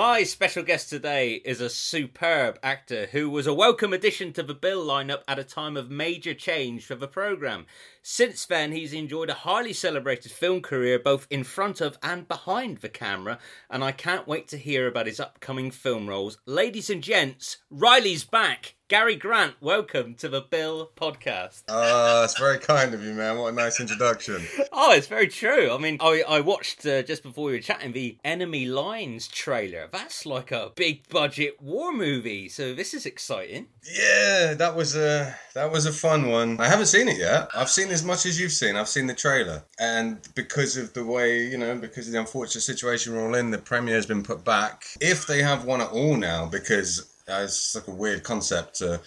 My special guest today is a superb actor who was a welcome addition to the Bill lineup at a time of major change for the programme. Since then, he's enjoyed a highly celebrated film career both in front of and behind the camera, and I can't wait to hear about his upcoming film roles. Ladies and gents, Riley's back. Gary Grant, welcome to the Bill podcast. Oh, it's very kind of you, man. What a nice introduction. Oh, it's very true. I mean, I, I watched uh, just before we were chatting the Enemy Lines trailer. That's like a big budget war movie, so this is exciting. Yeah, that was a that was a fun one. I haven't seen it yet. I've seen as much as you've seen. I've seen the trailer, and because of the way you know, because of the unfortunate situation we're all in, the premiere has been put back. If they have one at all now, because uh, it's like a weird concept to,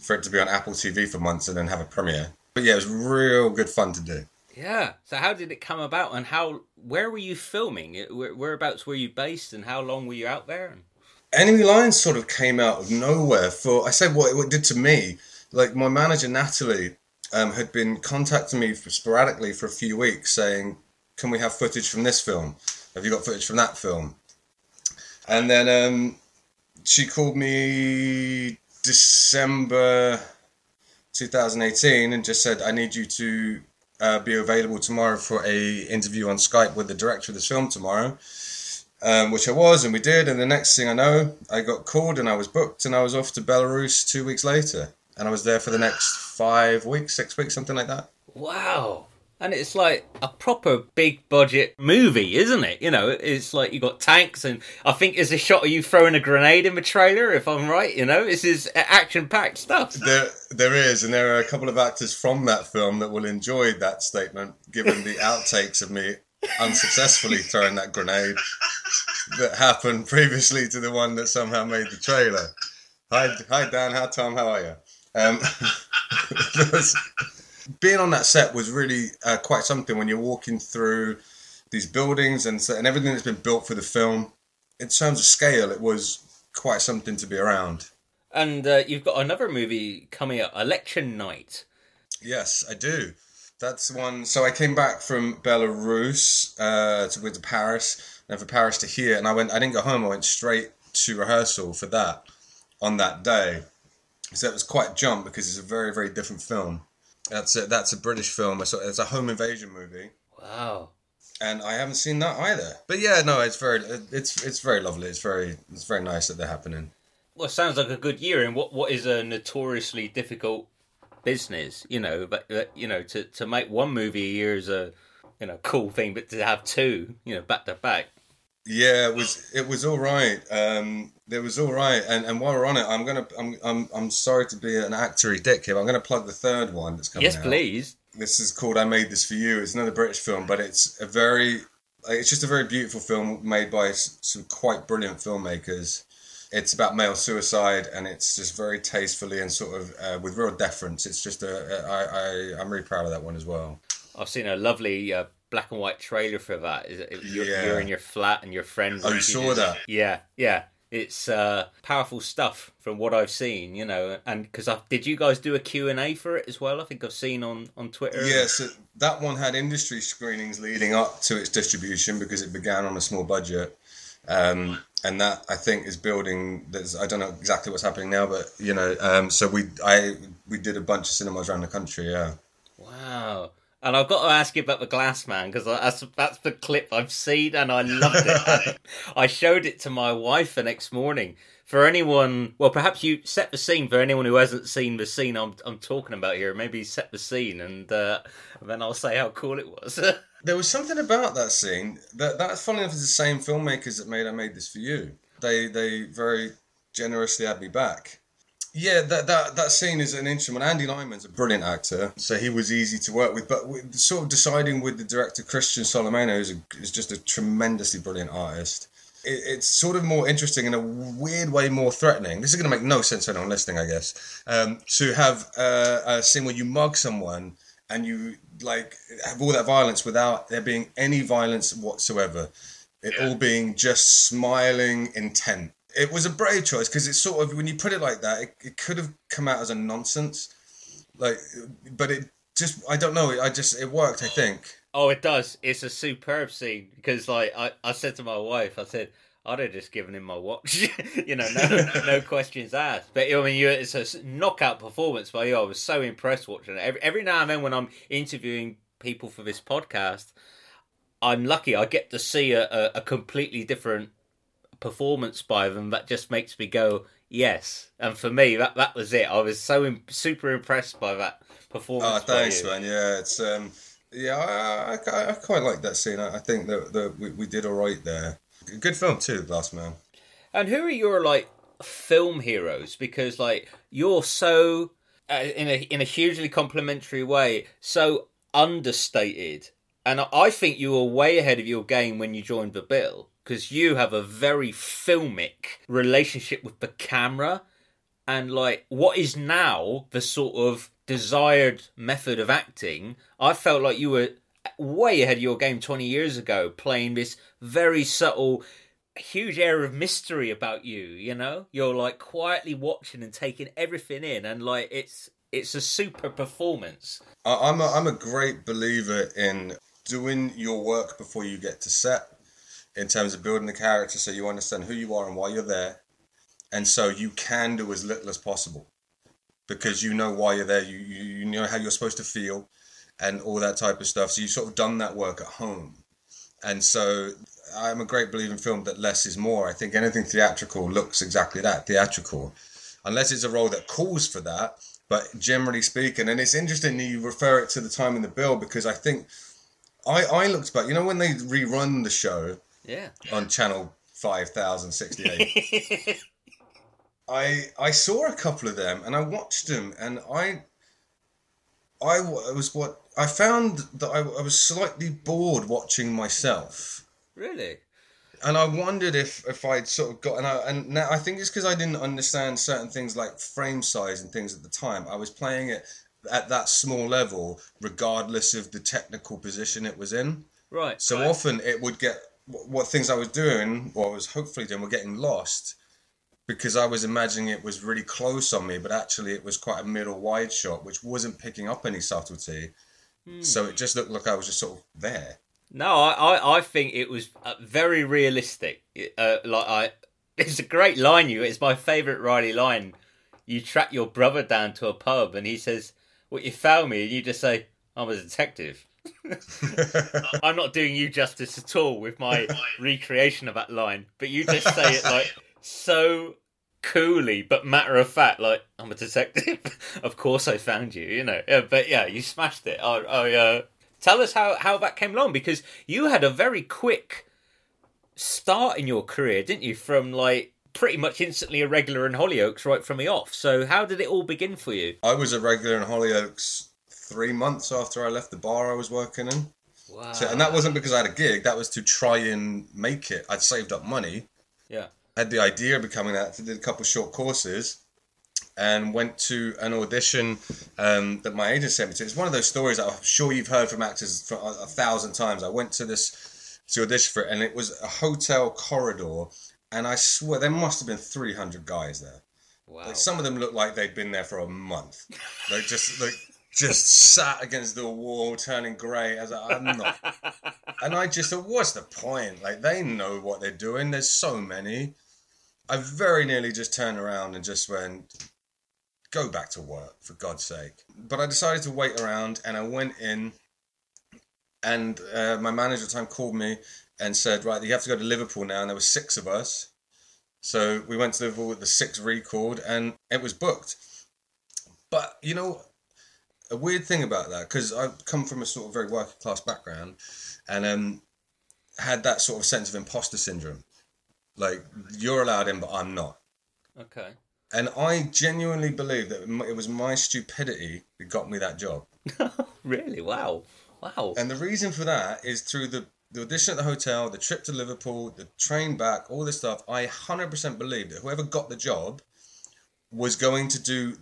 for it to be on Apple TV for months and then have a premiere. But yeah, it was real good fun to do. Yeah. So how did it come about, and how? Where were you filming? Where, whereabouts were you based, and how long were you out there? Enemy Lines sort of came out of nowhere. For I say what it did to me. Like my manager Natalie um, had been contacting me for sporadically for a few weeks, saying, "Can we have footage from this film? Have you got footage from that film?" And then um, she called me December 2018 and just said, "I need you to uh, be available tomorrow for a interview on Skype with the director of this film tomorrow." Um, which I was, and we did. And the next thing I know, I got called and I was booked, and I was off to Belarus two weeks later, and I was there for the next five weeks, six weeks, something like that. Wow. And it's like a proper big budget movie, isn't it? You know, it's like you got tanks, and I think there's a shot of you throwing a grenade in the trailer, if I'm right. You know, this is action packed stuff. There, there is, and there are a couple of actors from that film that will enjoy that statement, given the outtakes of me unsuccessfully throwing that grenade that happened previously to the one that somehow made the trailer. Hi, hi Dan, how Tom, how are you? Um, being on that set was really uh, quite something when you're walking through these buildings and and everything that's been built for the film. In terms of scale, it was quite something to be around. And uh, you've got another movie coming up, Election Night. Yes, I do. That's one. So I came back from Belarus uh, to go to Paris, and for Paris to here, and I went. I didn't go home. I went straight to rehearsal for that on that day. So it was quite a jump because it's a very very different film. That's a, that's a British film. It's a, it's a home invasion movie. Wow. And I haven't seen that either. But yeah, no, it's very it's it's very lovely. It's very it's very nice that they're happening. Well, it sounds like a good year in what what is a notoriously difficult business. You know, but you know to to make one movie a year is a you know cool thing, but to have two, you know, back to back. Yeah, it was it was all right. Um, it was all right. And and while we're on it, I'm gonna I'm I'm I'm sorry to be an actory dick here. I'm gonna plug the third one that's coming Yes, out. please. This is called I Made This for You. It's another British film, but it's a very it's just a very beautiful film made by some quite brilliant filmmakers. It's about male suicide, and it's just very tastefully and sort of uh, with real deference. It's just a, a I, I I'm really proud of that one as well. I've seen a lovely uh, black and white trailer for that. Is it, you're, Yeah. you're in your flat and your friends. Oh, are you saw that? Yeah, yeah. It's uh, powerful stuff from what I've seen, you know. And because I did, you guys do a Q and A for it as well? I think I've seen on on Twitter. Yes, yeah, so that one had industry screenings leading up to its distribution because it began on a small budget. Um, and that I think is building. There's, I don't know exactly what's happening now, but you know, um, so we I we did a bunch of cinemas around the country. Yeah, Wow. And I've got to ask you about the Glassman because that's that's the clip I've seen and I loved it. I showed it to my wife the next morning. For anyone, well, perhaps you set the scene for anyone who hasn't seen the scene I'm I'm talking about here. Maybe set the scene and uh, then I'll say how cool it was. there was something about that scene that that's funny enough. Is the same filmmakers that made I made this for you. They they very generously had me back. Yeah, that, that that scene is an interesting one. Andy Nyman's a brilliant actor, so he was easy to work with. But with, sort of deciding with the director Cristian Solimeno, who's a, is just a tremendously brilliant artist. It, it's sort of more interesting in a weird way, more threatening. This is going to make no sense to anyone listening, I guess. Um, to have uh, a scene where you mug someone and you like have all that violence without there being any violence whatsoever. It all being just smiling intent it was a brave choice because it's sort of when you put it like that, it, it could have come out as a nonsense, like, but it just I don't know. I just it worked. I think. oh, it does. It's a superb scene because, like, I, I said to my wife, I said, I'd have just given him my watch. you know, no, no questions asked. But I mean, you, it's a knockout performance by you. I was so impressed watching it. Every, every now and then, when I'm interviewing people for this podcast, I'm lucky. I get to see a, a, a completely different performance by them that just makes me go yes. And for me, that that was it. I was so super impressed by that performance. Oh, thanks, man. Yeah, it's um, yeah, I, I, I quite like that scene. I, I think that, that we, we did all right there. Good film too, Last Man. And who are your like film heroes? Because like you're so uh, in a in a hugely complimentary way, so understated, and I think you were way ahead of your game when you joined the bill because you have a very filmic relationship with the camera. And like what is now the sort of desired method of acting i felt like you were way ahead of your game 20 years ago playing this very subtle huge air of mystery about you you know? You're like quietly watching and taking everything in and like it's it's a super performance. I'm a, I'm a great believer in doing your work before you get to set in terms of building the character so you understand who you are and why you're there and so you can do as little as possible because you know why you're there you, you, know how you're supposed to feel and all that type of stuff. So you've sort of done that work at home. And so I'm a great believer in film that less is more. I think anything theatrical looks exactly that theatrical, unless it's a role that calls for that. But generally speaking, and it's interesting that you refer it to the time in the bill because I think I, I looked back, you know, when they rerun the show yeah. on channel 5068. I I saw a couple of them and I watched them and I I was what I found that I, I was slightly bored watching myself. Really? And I wondered if, if I'd sort of got and I and now I think it's because I didn't understand certain things like frame size and things at the time. I was playing it at that small level, regardless of the technical position it was in. Right. So right. often it would get what things I was doing, or I was hopefully doing, were getting lost because I was imagining it was really close on me, but actually it was quite a middle wide shot, which wasn't picking up any subtlety. Mm. So it just looked like I was just sort of there. No, I, I, think it was uh, very realistic. Uh, like I, it's a great line. You, it's my favourite Riley line. You track your brother down to a pub, and he says, "What you found me?" And you just say, "I'm a detective." I'm not doing you justice at all with my recreation of that line, but you just say it like so coolly but matter of fact like i'm a detective. Of course i found you you know. Yeah, but yeah you smashed it. I, I, uh, tell us how, how that came along because you had a very quick start in your career didn't you from like pretty much instantly a regular in hollyoaks right from the off. So how did it all begin for you? I was a regular in hollyoaks three months after i left the bar i was working in wow. So, and that wasn't because i had a gig that was to try and make it i'd saved up money yeah had the idea of becoming that. actor, did a couple short courses, and went to an audition um, that my agent sent me to. It's one of those stories that I'm sure you've heard from actors for a, a thousand times. I went to this to audition for it, and it was a hotel corridor, and I swear there must have been 300 guys there. Wow. Like, some of them looked like they'd been there for a month. They just like just sat against the wall, turning grey. As like, I'm not, and I just thought, what's the point? Like they know what they're doing. There's so many. I very nearly just turned around and just went, go back to work, for God's sake. But I decided to wait around and I went in, and uh, my manager at the time called me and said, right, you have to go to Liverpool now. And there were six of us. So we went to Liverpool with the six record and it was booked. But, you know, a weird thing about that, because I've come from a sort of very working class background and um, had that sort of sense of imposter syndrome like you're allowed in, but I'm not. Okay. And I genuinely believe that it was my stupidity that got me that job. really? Wow. Wow. And the reason for that is through the, the audition at the hotel, the trip to Liverpool, the train back, all this stuff. I 100% believe that whoever got the job was going to do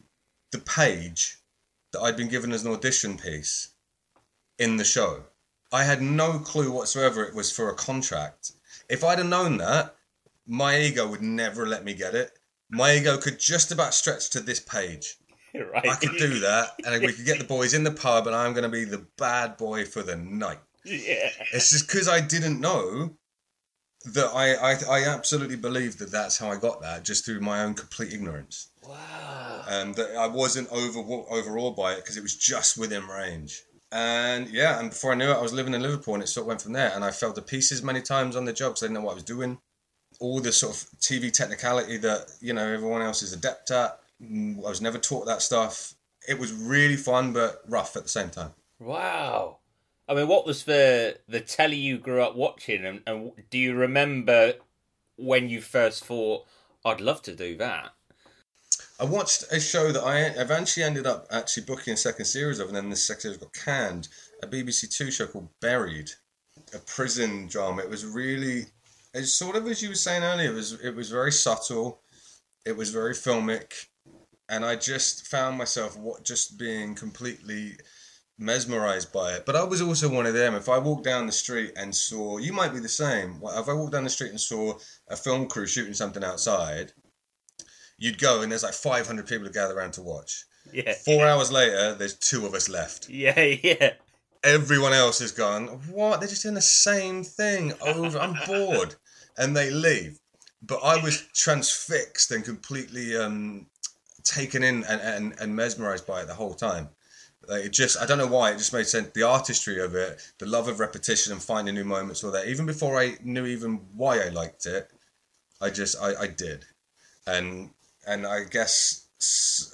the page that I'd been given as an audition piece in the show. I had no clue whatsoever it was for a contract. If I'd have known that, my ego would never let me get it. My ego could just about stretch to this page. Right. I could do that, and we could get the boys in the pub, and I'm going to be the bad boy for the night. Yeah. It's just because I didn't know that I, I I absolutely believe that that's how I got that just through my own complete ignorance. Wow. And that I wasn't over overawed by it because it was just within range. And yeah, and before I knew it, I was living in Liverpool, and it sort of went from there. And I fell to pieces many times on the job because I didn't know what I was doing. All the sort of TV technicality that you know everyone else is adept at. mm, I was never taught that stuff. It was really fun, but rough at the same time. Wow. I mean, what was the the telly you grew up watching, and, and do you remember when you first thought, "I'd love to do that"? I watched a show that I eventually ended up actually booking a second series of, and then the second series got canned. A BBC Two show called Buried, a prison drama. It was really, it's sort of as you were saying earlier. It was it was very subtle, it was very filmic, and I just found myself what just being completely mesmerized by it. But I was also one of them. If I walked down the street and saw, you might be the same. If I walked down the street and saw a film crew shooting something outside, you'd go and there's like 500 people to gather around to watch. Yeah. Four hours later, there's two of us left. Yeah, yeah. Everyone else is gone. What? They're just doing the same thing over. I'm bored, and they leave. But I was transfixed and completely um, taken in and, and, and mesmerized by it the whole time. Like it just, I don't know why, it just made sense. The artistry of it, the love of repetition and finding new moments, all that. Even before I knew even why I liked it, I just, I, I did, and and I guess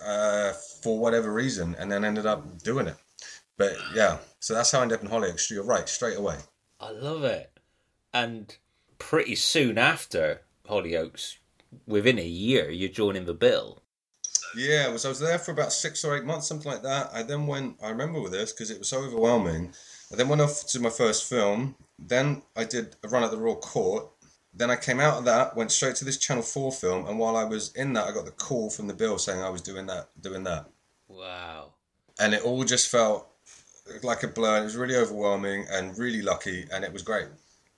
uh, for whatever reason, and then ended up doing it. But yeah, so that's how I ended up in Hollyoaks. You're right, straight away. I love it. And pretty soon after Hollyoaks, within a year, you're joining the bill. Yeah, was I was there for about six or eight months, something like that. I then went. I remember with this because it was so overwhelming. I then went off to my first film. Then I did a run at the Royal Court. Then I came out of that, went straight to this Channel Four film, and while I was in that, I got the call from the bill saying I was doing that, doing that, Wow. and it all just felt like a blur. It was really overwhelming and really lucky, and it was great.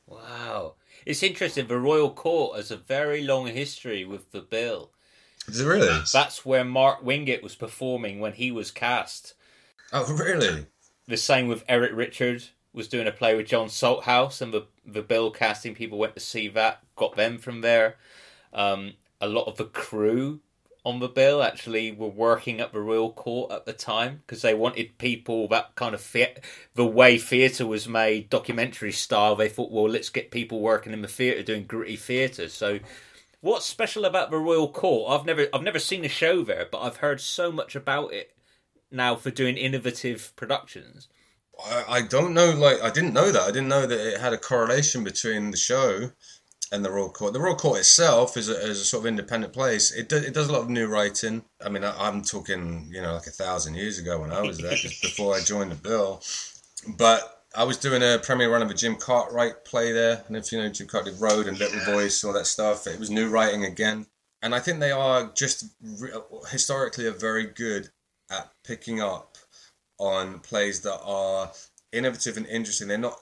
Wow. It's interesting. The Royal Court has a very long history with the bill. Is it really? That's where Mark Wingett was performing when he was cast. Oh, really? The same with Eric Richard was doing a play with John Salthouse, and the the bill casting people went to see that, got them from there. Um, a lot of the crew on the bill actually were working at the Royal Court at the time because they wanted people that kind of fit the way theatre was made, documentary style. They thought, well, let's get people working in the theatre doing gritty theatre. So, what's special about the Royal Court? I've never I've never seen a show there, but I've heard so much about it now for doing innovative productions. I, I don't know. Like, I didn't know that. I didn't know that it had a correlation between the show and the Royal Court. The Royal Court itself is a, is a sort of independent place. It do, it does a lot of new writing. I mean, I, I'm talking, you know, like a thousand years ago when I was there, just before I joined the bill. But I was doing a premiere run of a Jim Cartwright play there, and if you know Jim Cartwright Road and Little Voice, all that stuff. It was new writing again, and I think they are just re- historically are very good at picking up on plays that are innovative and interesting. They're not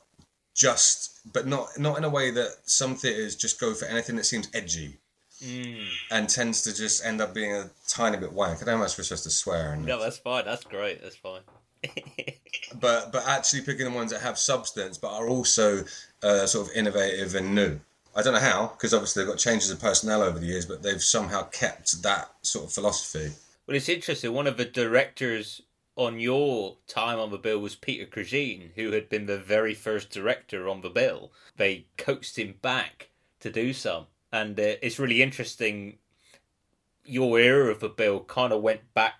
just, but not not in a way that some theaters just go for anything that seems edgy Mm. and tends to just end up being a tiny bit wank. I don't know how much we're supposed to swear. And, No, that's fine. That's great. That's fine. but but actually picking the ones that have substance but are also uh, sort of innovative and new. I don't know how because obviously they've got changes of personnel over the years, but they've somehow kept that sort of philosophy. Well, it's interesting. One of the directors on your time on the bill was Peter Cregeen, who had been the very first director on the bill. They coaxed him back to do some, and uh, it's really interesting. Your era of the bill kind of went back.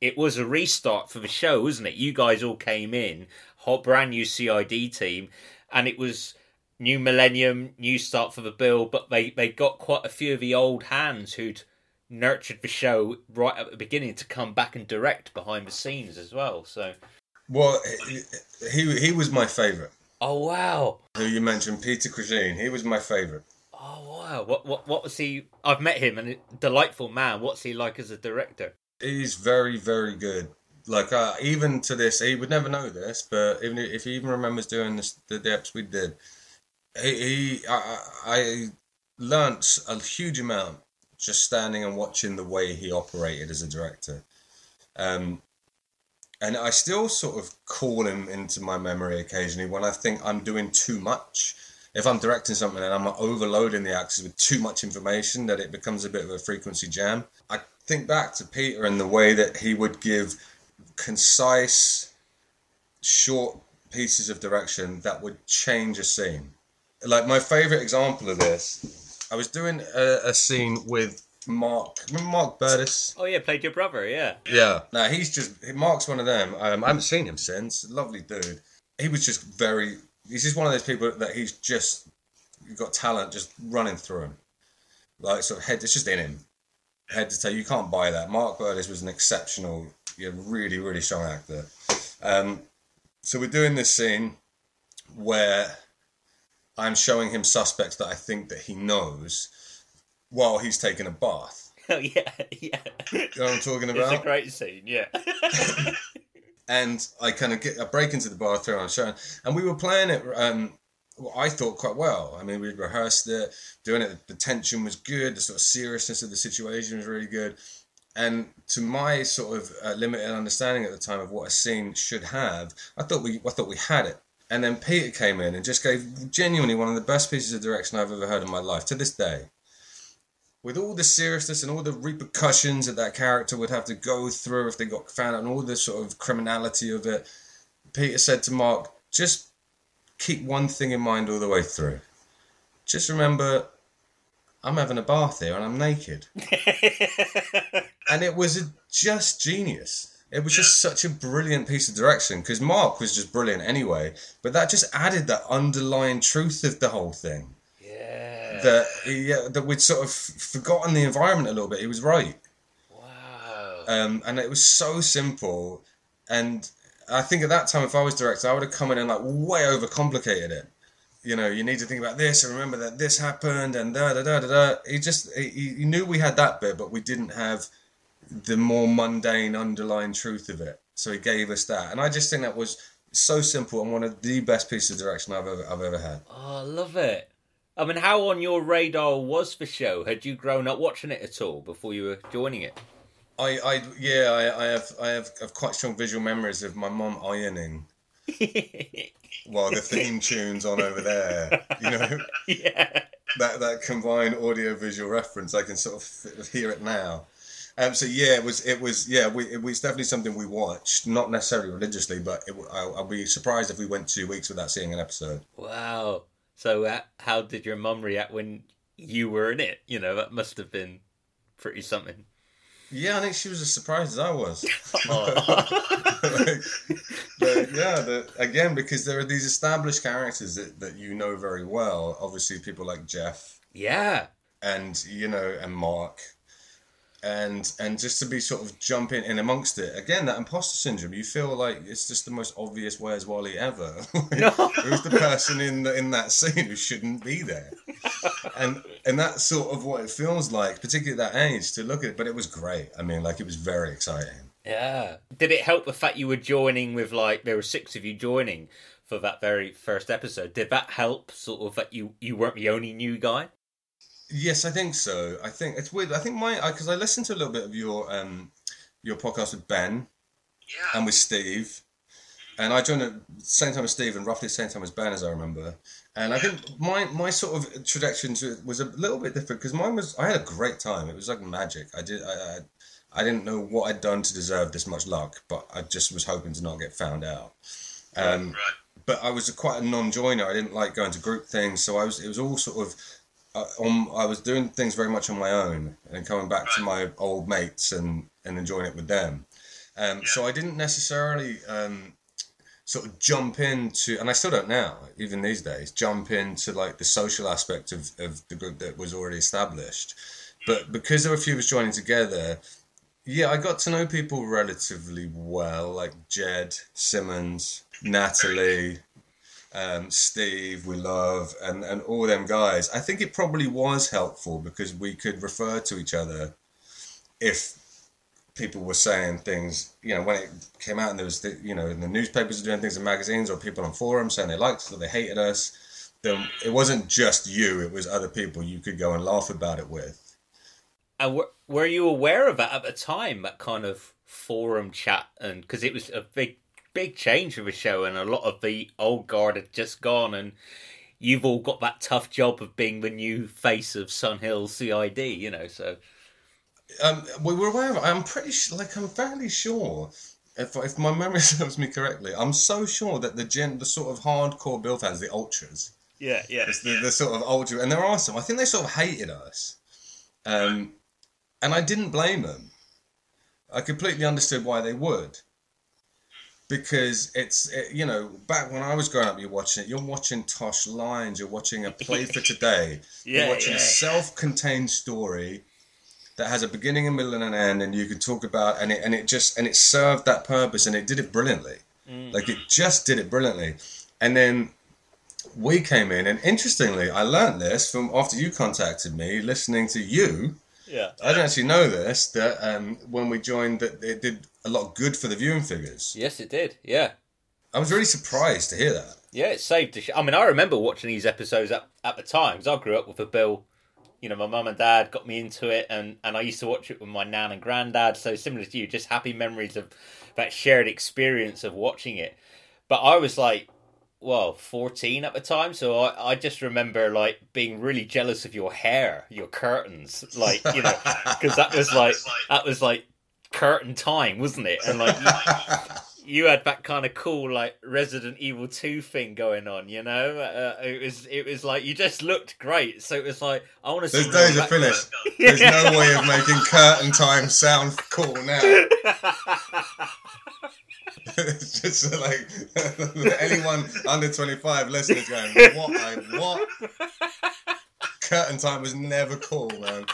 It was a restart for the show, wasn't it? You guys all came in, hot brand new CID team, and it was new millennium, new start for the bill. But they they got quite a few of the old hands who'd nurtured the show right at the beginning to come back and direct behind the scenes as well. So, Well, he he, was my favourite. oh wow, Who you mentioned, Peter Cregeen. He was my favourite. oh wow, what what what was he? I've met him and a delightful man. What's he like as a director? He's very very good. Like uh, even to this, he would never know this, but even if he even remembers doing this, the depths we did, he, he I, I I learnt a huge amount just standing and watching the way he operated as a director. Um, and I still sort of call him into my memory occasionally when I think I'm doing too much if I'm directing something and I'm overloading the actors with too much information, that it becomes a bit of a frequency jam. I think back to Peter and the way that he would give concise, short pieces of direction that would change a scene. Like my favorite example of this, I was doing a, a scene with Mark. Remember Mark Burtis? Oh yeah, played your brother. Yeah. Yeah. Now he's just Mark's one of them. Um, I haven't seen him since. Lovely dude. He was just very. He's just one of those people that he's just got talent just running through him. Like sort of head. It's just in him. Head to toe. You can't buy that. Mark Burtis was an exceptional, yeah, really really strong actor. Um, so we're doing this scene where I'm showing him suspects that I think that he knows while he's taking a bath. Oh yeah, yeah. You know what I'm talking about? It's a great scene. Yeah. and I kind of get I break into the bathroom. I'm showing, and we were playing it. Um, well, I thought quite well. I mean, we rehearsed it, doing it. The tension was good. The sort of seriousness of the situation was really good. And to my sort of uh, limited understanding at the time of what a scene should have, I thought we I thought we had it. And then Peter came in and just gave genuinely one of the best pieces of direction I've ever heard in my life to this day. With all the seriousness and all the repercussions that that character would have to go through if they got found out and all the sort of criminality of it, Peter said to Mark, just keep one thing in mind all the way through. Just remember, I'm having a bath here and I'm naked. and it was just genius. It was just such a brilliant piece of direction because Mark was just brilliant anyway, but that just added that underlying truth of the whole thing. Yeah. That yeah, that we'd sort of forgotten the environment a little bit. He was right, Wow. um, and it was so simple. And I think at that time, if I was director, I would have come in and like way overcomplicated it. You know, you need to think about this and remember that this happened and da da da da da. He just he, he knew we had that bit, but we didn't have the more mundane underlying truth of it. So he gave us that, and I just think that was so simple and one of the best pieces of direction I've ever I've ever had. Oh, I love it. I mean, how on your radar was the show? Had you grown up watching it at all before you were joining it? I, I yeah, I, I have I have, have quite strong visual memories of my mum ironing while the theme tune's on over there. You know yeah. that that combined audio visual reference. I can sort of hear it now. Um, so yeah, it was it was yeah, we, it was definitely something we watched, not necessarily religiously, but it, I'll, I'll be surprised if we went two weeks without seeing an episode. Wow. So, uh, how did your mum react when you were in it? You know, that must have been pretty something. Yeah, I think she was as surprised as I was. Like, but yeah, the, again, because there are these established characters that, that you know very well. Obviously, people like Jeff yeah. and you know and Mark, and and just to be sort of jumping in amongst it again, that imposter syndrome. You feel like it's just the most obvious "Where's Wally" ever. Who's the person in the, in that scene who shouldn't be there? and and that's sort of what it feels like, particularly at that age, to look at it. But it was great. I mean, like it was very exciting. Yeah. Did it help the fact you were joining with like there were six of you joining for that very first episode? Did that help sort of that you you weren't the only new guy? Yes, I think so. I think it's weird. I think my because I, listened to a little bit of your um your podcast with Ben Yeah. and with Steve, and I joined at the same time as Steve and roughly the same time as Ben, as I remember. And I think my my sort of trajectory was a little bit different because mine was I had a great time. It was like magic. I did I, I I didn't know what I'd done to deserve this much luck, but I just was hoping to not get found out. Um, right. but I was a, quite a non-joiner. I didn't like going to group things, so I was. It was all sort of. Uh, on, I was doing things very much on my own and coming back to my old mates and, and enjoying it with them. Um, So I didn't necessarily um, sort of jump into, and I still don't now, even these days, jump into like the social aspect of, of the group that was already established. But because there were a few of us joining together, yeah, I got to know people relatively well, like Jed, Simmons, Natalie, um, Steve, we love, and, and all them guys. I think it probably was helpful because we could refer to each other if people were saying things, you know, when it came out and there was, the, you know, in the newspapers doing things in magazines or people on forums saying they liked us or they hated us, then it wasn't just you, it was other people you could go and laugh about it with. And were, were you aware of that at the time? That kind of forum chat, and because it was a big, big change for the show, and a lot of the old guard had just gone, and you've all got that tough job of being the new face of Sun Hill CID, you know. So Um, we were aware of it. I'm pretty sure, like, I'm fairly sure. If, if my memory serves me correctly, I'm so sure that the gen, the sort of hardcore Bill fans, the ultras, yeah, yeah, It's the, the sort of ultra, and there are some. I think they sort of hated us, um, and I didn't blame them. I completely understood why they would, because it's it, you know back when I was growing up, you're watching it. You're watching Tosh Lines. You're watching a play for today. Yeah, you're watching yeah. a self-contained story that has a beginning, a middle, and an end, and you can talk about and it and it just and it served that purpose, and it did it brilliantly. Mm. Like it just did it brilliantly, and then we came in, and interestingly, I learned this from after you contacted me, listening to you. yeah. I didn't actually know this that um, when we joined, that it did a lot good for the viewing figures. Yes, it did. Yeah. I was really surprised to hear that. Yeah, it saved the sh- I mean, I remember watching these episodes at, at the time because I grew up with a Bill. You know, my mum and dad got me into it, and, and I used to watch it with my nan and granddad. So similar to you, just happy memories of that shared experience of watching it. But I was like, well, 14 at the time. So I, I just remember like being really jealous of your hair, your curtains, like, you know, because that was like, that was like curtain time, wasn't it? And like, you, you had that kind of cool like Resident Evil 2 thing going on, you know? Uh, it was, it was like, you just looked great. So it was like, I want to see Those days are finished. guy. There's no way of making curtain time sound cool now. it's just like anyone under 25 listeners going, what? I, what? Curtain time was never cool, man.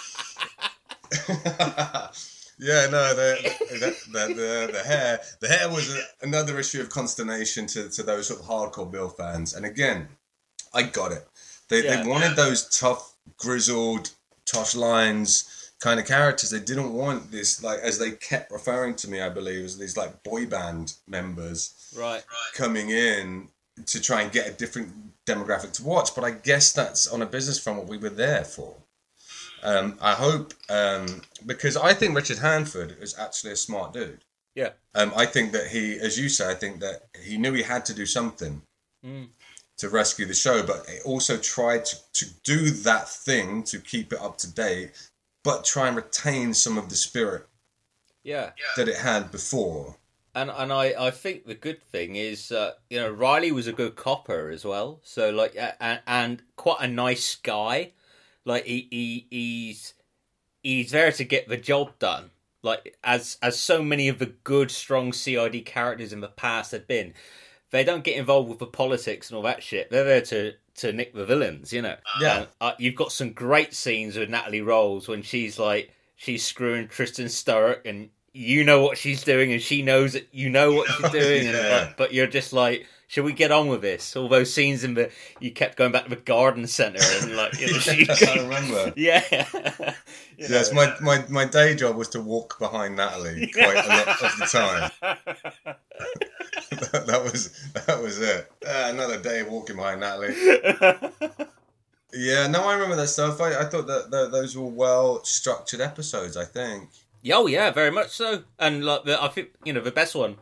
Yeah, no, the the, the the the hair the hair was a, another issue of consternation to, to those sort of hardcore Bill fans. And again, I got it. They Yeah. they wanted those tough, grizzled, Tosh Lines kind of characters. They didn't want this like as they kept referring to me, I believe, as these like boy band members Right. coming in to try and get a different demographic to watch. But I guess that's on a business front what we were there for. Um, I hope um, because I think Richard Handford is actually a smart dude. Yeah. Um, I think that he, as you say, I think that he knew he had to do something Mm. to rescue the show, but he also tried to, to do that thing to keep it up to date, but try and retain some of the spirit Yeah. that it had before. And and I, I think the good thing is uh, you know Riley was a good copper as well. So like uh, and, and quite a nice guy. Like he, he he's he's there to get the job done. Like as as so many of the good strong CID characters in the past had been, they don't get involved with the politics and all that shit. They're there to to nick the villains, you know. Yeah. Uh, you've got some great scenes with Natalie Roles when she's like she's screwing Tristan Sturrock and you know what she's doing and she knows that you know what she's doing and but you're just like should we get on with this all those scenes in the you kept going back to the garden center and like you know, she, Yes, I remember. yeah You Yes, know. my, my, my day job was to walk behind Natalie quite a lot of the time. that, that was that was it. Ah, another day walking behind Natalie. Yeah, no, I remember that stuff. I, I thought that, that those were well structured episodes. I think. oh yeah very much so and like the, i think you know the best one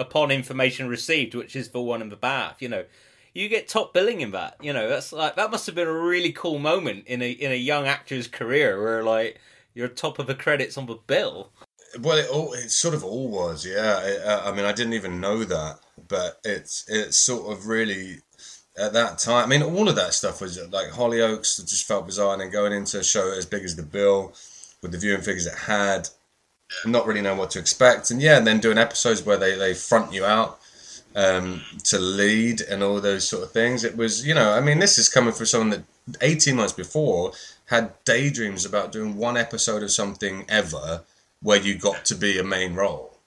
upon information received which is the one in the bath you know you get top billing in that you know that's like that must have been a really cool moment in a in a young actor's career where like you're top of the credits on the bill Well, it all it sort of all was. Yeah, It, uh, I mean, I didn't even know that, but it's it's sort of really at that time. I mean, all of that stuff was like Hollyoaks. Just felt bizarre, and then going into a show as big as the bill with the viewing figures it had. Not really know what to expect. And yeah, and then doing episodes where they, they front you out um, to lead and all those sort of things. It was, you know, I mean, this is coming from someone that 18 months before had daydreams about doing one episode of something ever where you got to be a main role.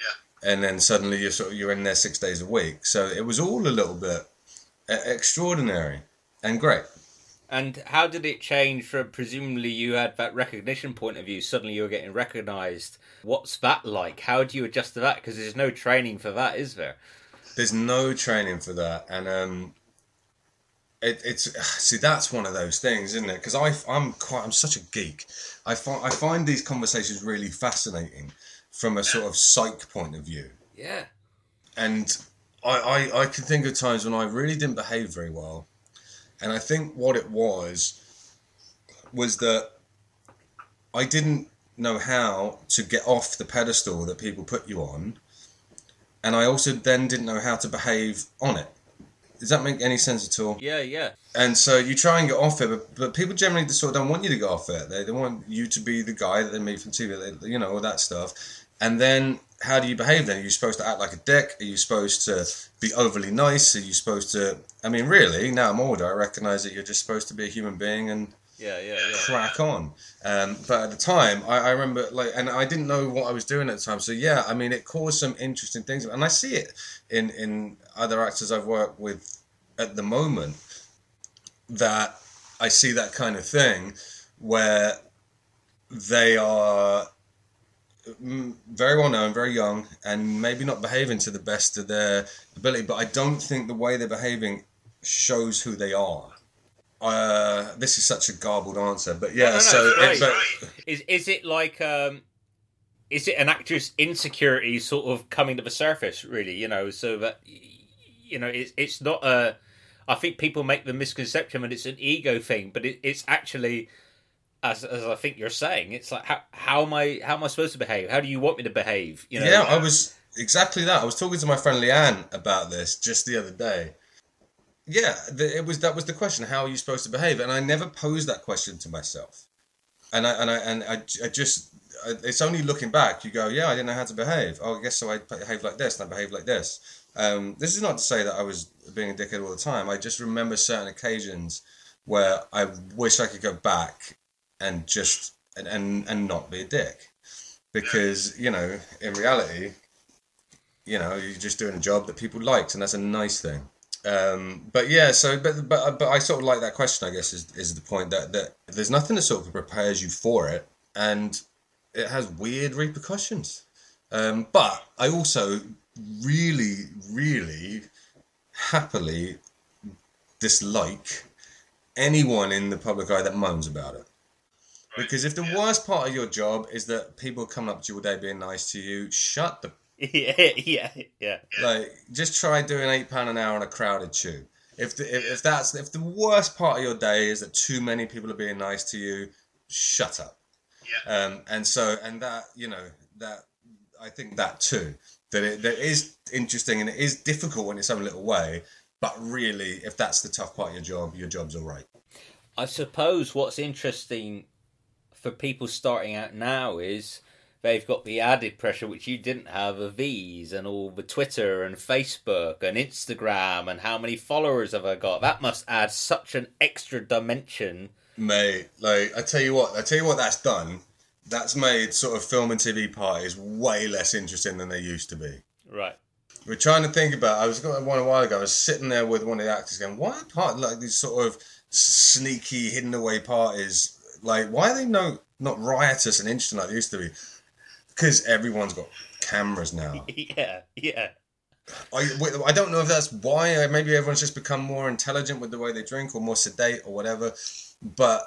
Yeah. And then suddenly you're sort of, you're in there six days a week. So it was all a little bit uh, extraordinary and great. And how did it change from presumably you had that recognition point of view? Suddenly you were getting recognised. What's that like? How do you adjust to that? Because there's no training for that, is there? There's no training for that, and um, it, it's see that's one of those things, isn't it? Because I I'm quite I'm such a geek. I find I find these conversations really fascinating from a sort of psych point of view, Yeah. and I I, I can think of times when I really didn't behave very well, And I think what it was was that I didn't know how to get off the pedestal that people put you on, and I also then didn't know how to behave on it. Does that make any sense at all? Yeah, yeah. And so you try and get off it, but, but people generally just sort of don't want you to get off it. They, they want you to be the guy that they meet from TV, they, you know, all that stuff. And then how do you behave then? Are you supposed to act like a dick? Are you supposed to be overly nice? Are you supposed to? I mean, really, now I'm older, I recognize that you're just supposed to be a human being and yeah, yeah, yeah. crack on. Um, but at the time, I, I remember like, and I didn't know what I was doing at the time. So yeah, I mean, it caused some interesting things, and I see it in in other actors I've worked with at the moment. That I see that kind of thing where they are very well known, very young, and maybe not behaving to the best of their ability. But I don't think the way they're behaving shows who they are. Uh, this is such a garbled answer, but yeah. No, no, no, so, it's it, great. but Is is it like um is it an actor's insecurity sort of coming to the surface really, you know, so that you know, it's it's not a I think people make the misconception that it's an ego thing, but it, it's actually as as I think you're saying, it's like how how am I how am I supposed to behave? How do you want me to behave? You know, yeah, I was exactly that. I was talking to my friend Leanne about this just the other day. Yeah, the, it was that was the question. How are you supposed to behave? And I never posed that question to myself. And I and I and I, I just I, it's only looking back you go, yeah, I didn't know how to behave. Oh, I guess so. I behave like this and I behave like this. Um, this is not to say that I was being a dickhead all the time. I just remember certain occasions where I wish I could go back and just and and, and not be a dick. Because you know in reality you know you're just doing a job that people liked and that's a nice thing. Um, but yeah so but but but I sort of like that question I guess is, is the point that that there's nothing that sort of prepares you for it and it has weird repercussions. Um, but I also really really happily dislike anyone in the public eye that moans about it because if the worst part of your job is that people come up to you all day being nice to you, shut the yeah, yeah, yeah. like. Just try doing eight pound an hour on a crowded tube. If, the, if if that's if the worst part of your day is that too many people are being nice to you, shut up. Yeah. Um, and so and that you know that I think that too that it that is interesting and it is difficult in its own little way. But really, if that's the tough part of your job, your job's all right. I suppose what's interesting for people starting out now is they've got the added pressure which you didn't have of these and all the Twitter and Facebook and Instagram and how many followers have I got? That must add such an extra dimension. Mate, like I tell you what, I tell you what that's done. That's made sort of film and TV parties way less interesting than they used to be. Right. We're trying to think about. I was going one a while ago. I was sitting there with one of the actors, going, "Why are part like these sort of sneaky, hidden away parties? Like, why are they no not riotous and interesting like they used to be? Because everyone's got cameras now. Yeah, yeah. I, I don't know if that's why. Maybe everyone's just become more intelligent with the way they drink, or more sedate, or whatever. But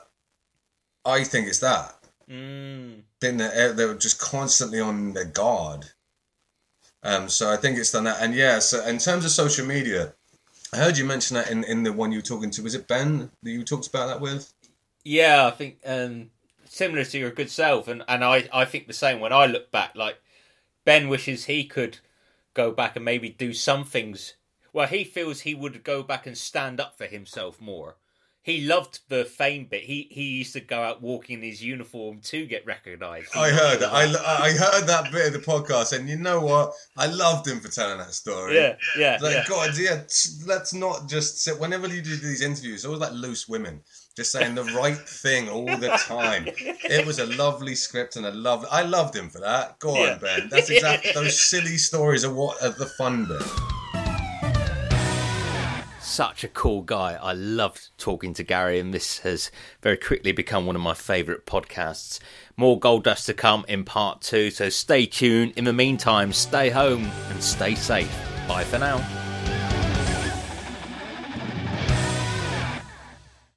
I think it's that. Mm. Then they're, they're just constantly on their guard. Um, so I think it's done that. And yeah, so in terms of social media, I heard you mention that in, in the one you were talking to. Was it Ben that you talked about that with? Yeah, I think um, similar to your good self, and, and I, I think the same. When I look back, like Ben wishes he could go back and maybe do some things. Well, he feels he would go back and stand up for himself more. He loved the fame bit. He he used to go out walking in his uniform to get recognised. I heard that. I, I heard that bit of the podcast, and you know what? I loved him for telling that story. Yeah, yeah, Like yeah. God, yeah. Let's not just sit. Whenever you do these interviews, always like loose women, just saying the right thing all the time. It was a lovely script, and a love. I loved him for that. Go Yeah. on, Ben. That's exactly those silly stories are what are the fun bit. such a cool guy. I loved talking to Gary, and this has very quickly become one of my favourite podcasts. More Gold Dust to come in part two, so stay tuned. In the meantime, stay home and stay safe. Bye for now.